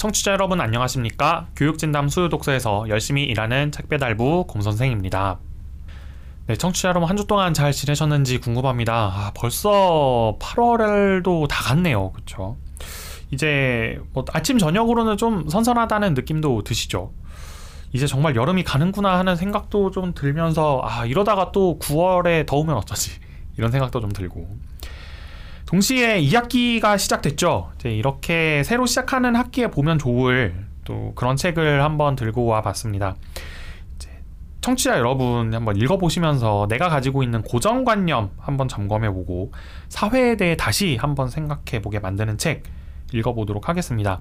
청취자 여러분 안녕하십니까? 교육진담 수요독서에서 열심히 일하는 책배달부 곰선생입니다. 네, 청취자 여러분 한 주 동안 잘 지내셨는지 궁금합니다. 아, 벌써 8월도 다 갔네요. 그쵸? 이제 뭐 아침 저녁으로는 좀 선선하다는 느낌도 드시죠? 이제 정말 여름이 가는구나 하는 생각도 좀 들면서 아 이러다가 또 9월에 더우면 어쩌지 이런 생각도 좀 들고 동시에 2학기가 시작됐죠. 이제 이렇게 새로 시작하는 학기에 보면 좋을 또 그런 책을 한번 들고 와 봤습니다. 청취자 여러분 한번 읽어보시면서 내가 가지고 있는 고정관념 한번 점검해보고 사회에 대해 다시 한번 생각해보게 만드는 책 읽어보도록 하겠습니다.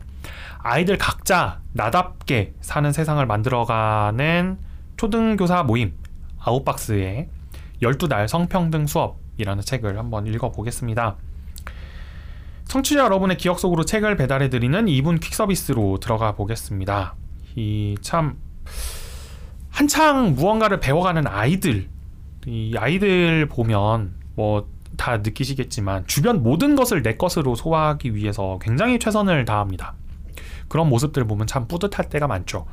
아이들 각자 나답게 사는 세상을 만들어가는 초등교사 모임 아웃박스의 12달 성평등 수업이라는 책을 한번 읽어보겠습니다. 청취자 여러분의 기억 속으로 책을 배달해드리는 2분 퀵 서비스로 들어가 보겠습니다. 이 참 한창 무언가를 배워가는 아이들, 이 아이들 보면 뭐 다 느끼시겠지만 주변 모든 것을 내 것으로 소화하기 위해서 굉장히 최선을 다합니다. 그런 모습들 보면 참 뿌듯할 때가 많죠.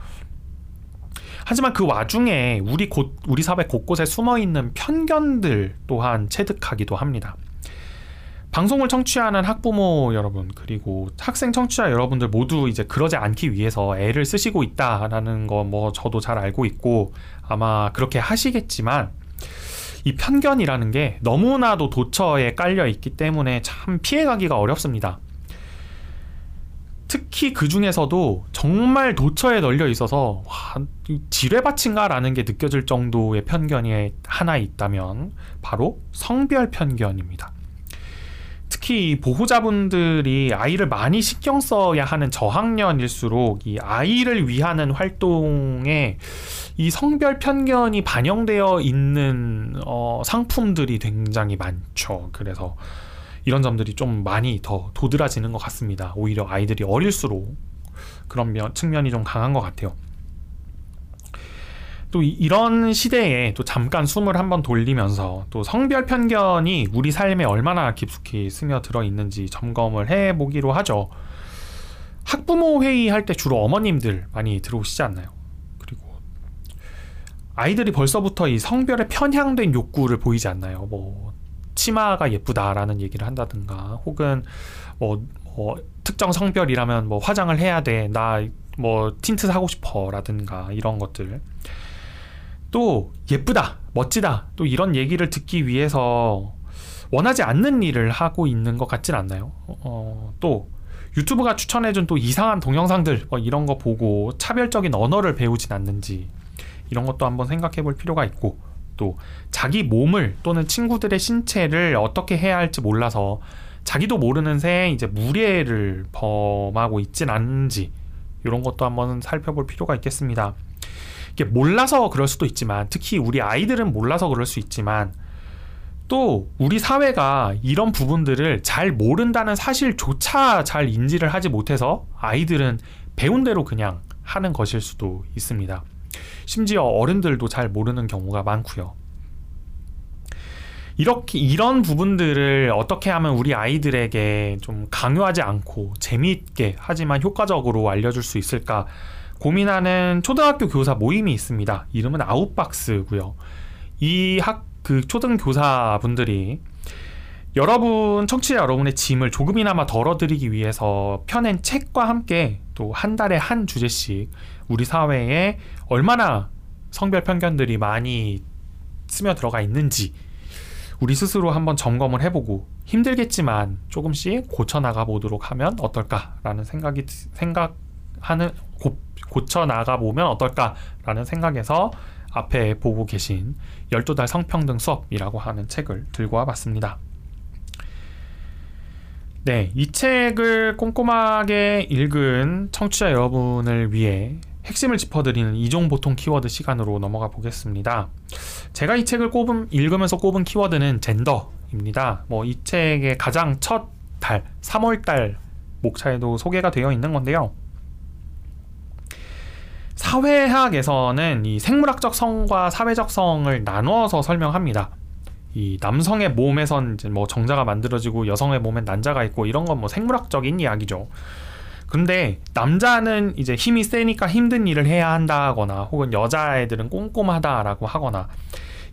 하지만 그 와중에 우리 곳, 우리 사회 곳곳에 숨어 있는 편견들 또한 체득하기도 합니다. 방송을 청취하는 학부모 여러분 그리고 학생 청취자 여러분들 모두 이제 그러지 않기 위해서 애를 쓰시고 있다라는 거 뭐 저도 잘 알고 있고 아마 그렇게 하시겠지만 이 편견이라는 게 너무나도 도처에 깔려 있기 때문에 참 피해가기가 어렵습니다. 특히 그 중에서도 정말 도처에 널려 있어서 와, 지뢰밭인가라는 게 느껴질 정도의 편견이 하나 있다면 바로 성별 편견입니다. 특히 보호자분들이 아이를 많이 신경 써야 하는 저학년일수록 이 아이를 위하는 활동에 이 성별 편견이 반영되어 있는 어, 상품들이 굉장히 많죠. 그래서 이런 점들이 좀 많이 더 도드라지는 것 같습니다. 오히려 아이들이 어릴수록 그런 면, 측면이 좀 강한 것 같아요. 또 이런 시대에 또 잠깐 숨을 한번 돌리면서 또 성별 편견이 우리 삶에 얼마나 깊숙이 스며들어 있는지 점검을 해 보기로 하죠. 학부모 회의 할 때 주로 어머님들 많이 들어오시지 않나요? 그리고 아이들이 벌써부터 이 성별에 편향된 욕구를 보이지 않나요? 뭐 치마가 예쁘다라는 얘기를 한다든가 혹은 뭐, 뭐 특정 성별이라면 뭐 화장을 해야 돼. 나 뭐 틴트 사고 싶어라든가 이런 것들. 또 예쁘다, 멋지다, 또 이런 얘기를 듣기 위해서 원하지 않는 일을 하고 있는 것 같진 않나요? 어, 또 유튜브가 추천해준 또 이상한 동영상들 뭐 이런 거 보고 차별적인 언어를 배우진 않는지 이런 것도 한번 생각해 볼 필요가 있고 또 자기 몸을 또는 친구들의 신체를 어떻게 해야 할지 몰라서 자기도 모르는 새 이제 무례를 범하고 있진 않은지 이런 것도 한번 살펴볼 필요가 있겠습니다. 이게 몰라서 그럴 수도 있지만 특히 우리 아이들은 몰라서 그럴 수 있지만 또 우리 사회가 이런 부분들을 잘 모른다는 사실조차 잘 인지를 하지 못해서 아이들은 배운 대로 그냥 하는 것일 수도 있습니다. 심지어 어른들도 잘 모르는 경우가 많고요. 이렇게 이런 부분들을 어떻게 하면 우리 아이들에게 좀 강요하지 않고 재미있게 하지만 효과적으로 알려줄 수 있을까 고민하는 초등학교 교사 모임이 있습니다. 이름은 아웃박스고요. 이 학 그 초등 교사 분들이 여러분 청취자 여러분의 짐을 조금이나마 덜어드리기 위해서 펴낸 책과 함께 또 한 달에 한 주제씩 우리 사회에 얼마나 성별 편견들이 많이 스며 들어가 있는지 우리 스스로 한번 점검을 해보고 힘들겠지만 조금씩 고쳐 나가 보도록 하면 어떨까라는 생각이 생각 하는 고, 고쳐 나가 보면 어떨까라는 생각에서 앞에 보고 계신 12달 성평등 수업이라고 하는 책을 들고 와봤습니다. 네, 이 책을 꼼꼼하게 읽은 청취자 여러분을 위해 핵심을 짚어드리는 이종 보통 키워드 시간으로 넘어가 보겠습니다. 제가 이 책을 꼽은, 읽으면서 꼽은 키워드는 젠더입니다. 뭐 이 책의 가장 첫 달, 3월달 목차에도 소개가 되어 있는 건데요. 사회학에서는 이 생물학적 성과 사회적 성을 나누어서 설명합니다. 이 남성의 몸에선 이제 뭐 정자가 만들어지고 여성의 몸엔 난자가 있고 이런 건 뭐 생물학적인 이야기죠. 근데 남자는 이제 힘이 세니까 힘든 일을 해야 한다거나 혹은 여자애들은 꼼꼼하다라고 하거나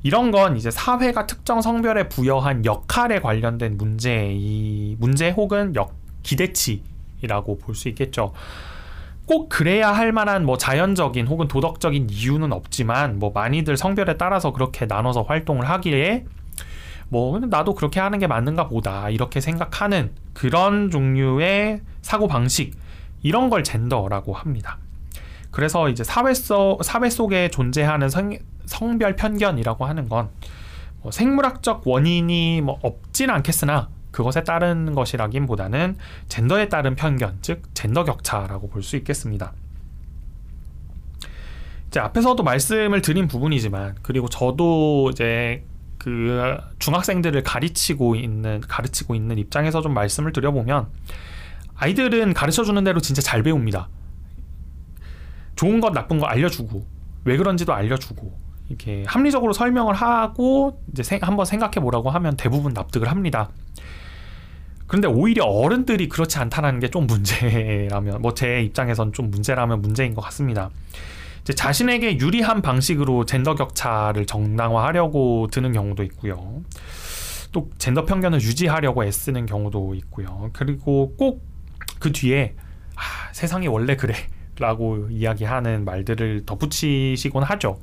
이런 건 이제 사회가 특정 성별에 부여한 역할에 관련된 문제, 이 문제 혹은 역, 기대치라고 볼 수 있겠죠. 꼭 그래야 할 만한 뭐 자연적인 혹은 도덕적인 이유는 없지만 뭐 많이들 성별에 따라서 그렇게 나눠서 활동을 하기에 뭐 나도 그렇게 하는 게 맞는가 보다 이렇게 생각하는 그런 종류의 사고 방식 이런 걸 젠더라고 합니다. 그래서 이제 사회 속 사회 속에 존재하는 성, 성별 편견이라고 하는 건 뭐 생물학적 원인이 뭐 없진 않겠으나 그것에 따른 것이라기보다는 젠더에 따른 편견, 즉 젠더 격차라고 볼 수 있겠습니다. 이제 앞에서도 말씀을 드린 부분이지만 그리고 저도 이제 그 중학생들을 가르치고 있는 가르치고 있는 입장에서 좀 말씀을 드려보면 아이들은 가르쳐 주는 대로 진짜 잘 배웁니다. 좋은 것 나쁜 거 알려주고 왜 그런지도 알려주고 이렇게 합리적으로 설명을 하고 이제 생, 한번 생각해 보라고 하면 대부분 납득을 합니다. 그런데 오히려 어른들이 그렇지 않다는 게 좀 문제라면 뭐 제 입장에선 좀 문제라면 문제인 것 같습니다. 자신에게 유리한 방식으로 젠더 격차를 정당화하려고 드는 경우도 있고요. 또 젠더 편견을 유지하려고 애쓰는 경우도 있고요. 그리고 꼭 그 뒤에 아, 세상이 원래 그래 라고 이야기하는 말들을 덧붙이시곤 하죠.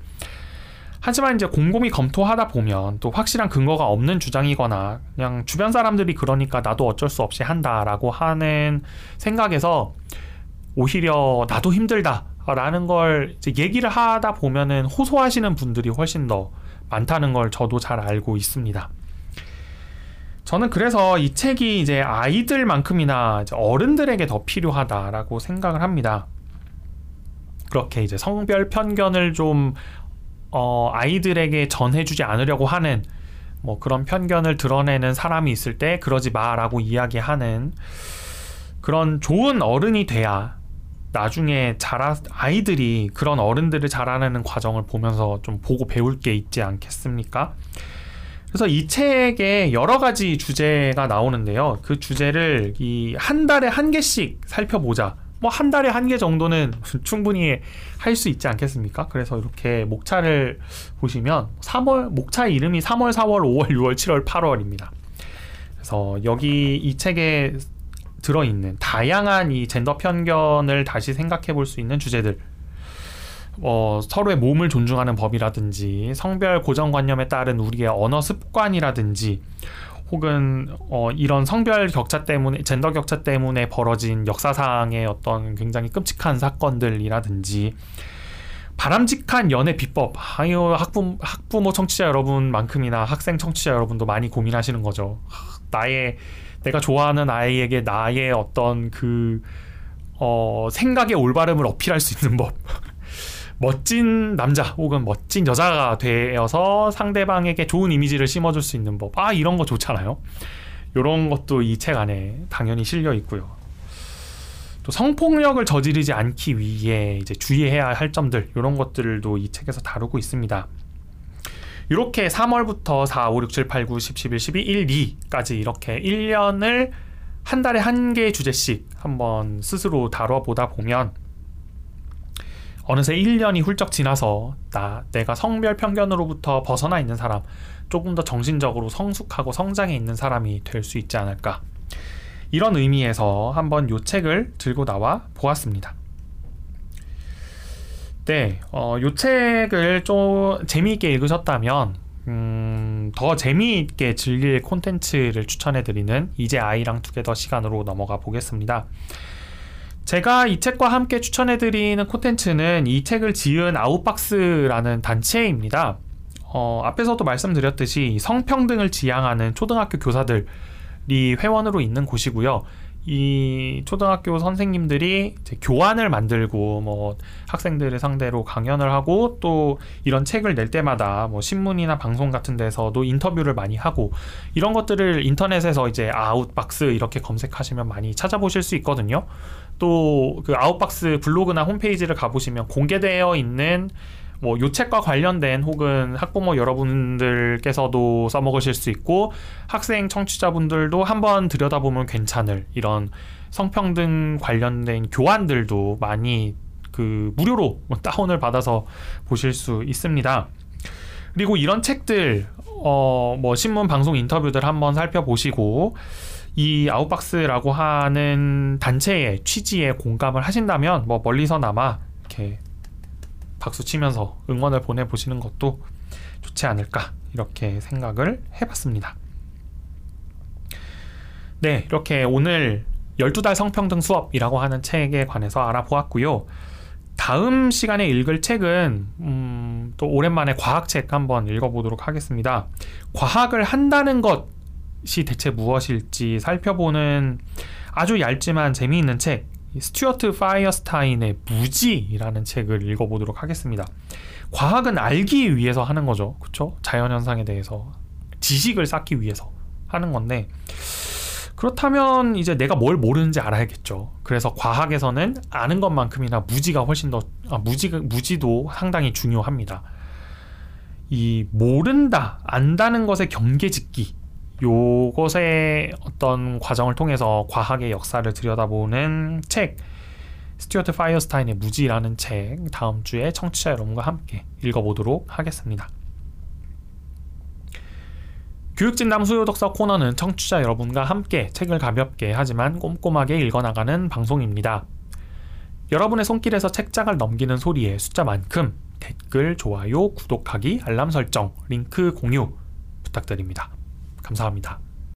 하지만 이제 곰곰이 검토하다 보면 또 확실한 근거가 없는 주장이거나 그냥 주변 사람들이 그러니까 나도 어쩔 수 없이 한다라고 하는 생각에서 오히려 나도 힘들다라는 걸 얘기를 하다 보면은 호소하시는 분들이 훨씬 더 많다는 걸 저도 잘 알고 있습니다. 저는 그래서 이 책이 이제 아이들만큼이나 이제 어른들에게 더 필요하다라고 생각을 합니다. 그렇게 이제 성별 편견을 좀 어, 아이들에게 전해주지 않으려고 하는 뭐 그런 편견을 드러내는 사람이 있을 때 그러지 마라고 이야기하는 그런 좋은 어른이 돼야 나중에 자라 아이들이 그런 어른들을 자라나는 과정을 보면서 좀 보고 배울 게 있지 않겠습니까? 그래서 이 책에 여러 가지 주제가 나오는데요. 그 주제를 이 한 달에 한 개씩 살펴보자. 뭐 한 달에 한 개 정도는 충분히 할 수 있지 않겠습니까? 그래서 이렇게 목차를 보시면 3월 목차 이름이 3월, 4월, 5월, 6월, 7월, 8월입니다. 그래서 여기 이 책에 들어 있는 다양한 이 젠더 편견을 다시 생각해 볼 수 있는 주제들 어, 서로의 몸을 존중하는 법이라든지 성별 고정관념에 따른 우리의 언어 습관이라든지 혹은 어, 이런 성별 격차 때문에 젠더 격차 때문에 벌어진 역사상의 어떤 굉장히 끔찍한 사건들이라든지 바람직한 연애 비법 아유 학부 학부모 청취자 여러분만큼이나 학생 청취자 여러분도 많이 고민하시는 거죠. 나의 내가 좋아하는 아이에게 나의 어떤 그 어, 생각의 올바름을 어필할 수 있는 법 멋진 남자 혹은 멋진 여자가 되어서 상대방에게 좋은 이미지를 심어줄 수 있는 법. 아, 이런 거 좋잖아요. 이런 것도 이 책 안에 당연히 실려 있고요. 또 성폭력을 저지르지 않기 위해 이제 주의해야 할 점들, 이런 것들도 이 책에서 다루고 있습니다. 이렇게 3월부터 4, 5, 6, 7, 8, 9, 10, 11, 12, 1, 2까지 이렇게 1년을 한 달에 한 개의 주제씩 한번 스스로 다뤄보다 보면 어느새 1년이 훌쩍 지나서 나 내가 성별 편견으로부터 벗어나 있는 사람, 조금 더 정신적으로 성숙하고 성장해 있는 사람이 될 수 있지 않을까. 이런 의미에서 한번 요 책을 들고 나와 보았습니다. 네, 어, 요 책을 좀 재미있게 읽으셨다면 음, 더 재미있게 즐길 콘텐츠를 추천해드리는 이제 아이랑 두개더 시간으로 넘어가 보겠습니다. 제가 이 책과 함께 추천해드리는 콘텐츠는 이 책을 지은 아웃박스라는 단체입니다. 어, 앞에서도 말씀드렸듯이 성평등을 지향하는 초등학교 교사들 이 회원으로 있는 곳이고요. 이 초등학교 선생님들이 교환을 만들고 뭐 학생들을 상대로 강연을 하고 또 이런 책을 낼 때마다 뭐 신문이나 방송 같은 데서도 인터뷰를 많이 하고 이런 것들을 인터넷에서 이제 아웃박스 이렇게 검색하시면 많이 찾아보실 수 있거든요. 또 그 아웃박스 블로그나 홈페이지를 가보시면 공개되어 있는 뭐 요 책과 관련된 혹은 학부모 여러분들께서도 써먹으실 수 있고 학생 청취자분들도 한번 들여다보면 괜찮을 이런 성평등 관련된 교환들도 많이 그 무료로 다운을 받아서 보실 수 있습니다. 그리고 이런 책들 어 뭐 신문 방송 인터뷰들 한번 살펴보시고 이 아웃박스라고 하는 단체의 취지에 공감을 하신다면 뭐 멀리서나마 이렇게 박수 치면서 응원을 보내 보시는 것도 좋지 않을까 이렇게 생각을 해봤습니다. 네, 이렇게 오늘 12달 성평등 수업이라고 하는 책에 관해서 알아보았고요. 다음 시간에 읽을 책은 음, 또 오랜만에 과학책 한번 읽어보도록 하겠습니다. 과학을 한다는 것이 대체 무엇일지 살펴보는 아주 얇지만 재미있는 책 스튜어트 파이어스타인의 무지라는 책을 읽어보도록 하겠습니다. 과학은 알기 위해서 하는 거죠. 그렇죠? 자연 현상에 대해서 지식을 쌓기 위해서 하는 건데 그렇다면 이제 내가 뭘 모르는지 알아야겠죠. 그래서 과학에서는 아는 것만큼이나 무지가 훨씬 더 아, 무지 무지도 상당히 중요합니다. 이 모른다, 안다는 것의 경계 짓기 요것의 어떤 과정을 통해서 과학의 역사를 들여다보는 책 스튜어트 파이어스타인의 무지라는 책 다음 주에 청취자 여러분과 함께 읽어보도록 하겠습니다. 교육진담 수요독서 코너는 청취자 여러분과 함께 책을 가볍게 하지만 꼼꼼하게 읽어나가는 방송입니다. 여러분의 손길에서 책장을 넘기는 소리의 숫자만큼 댓글, 좋아요, 구독하기, 알람 설정, 링크 공유 부탁드립니다. 감사합니다.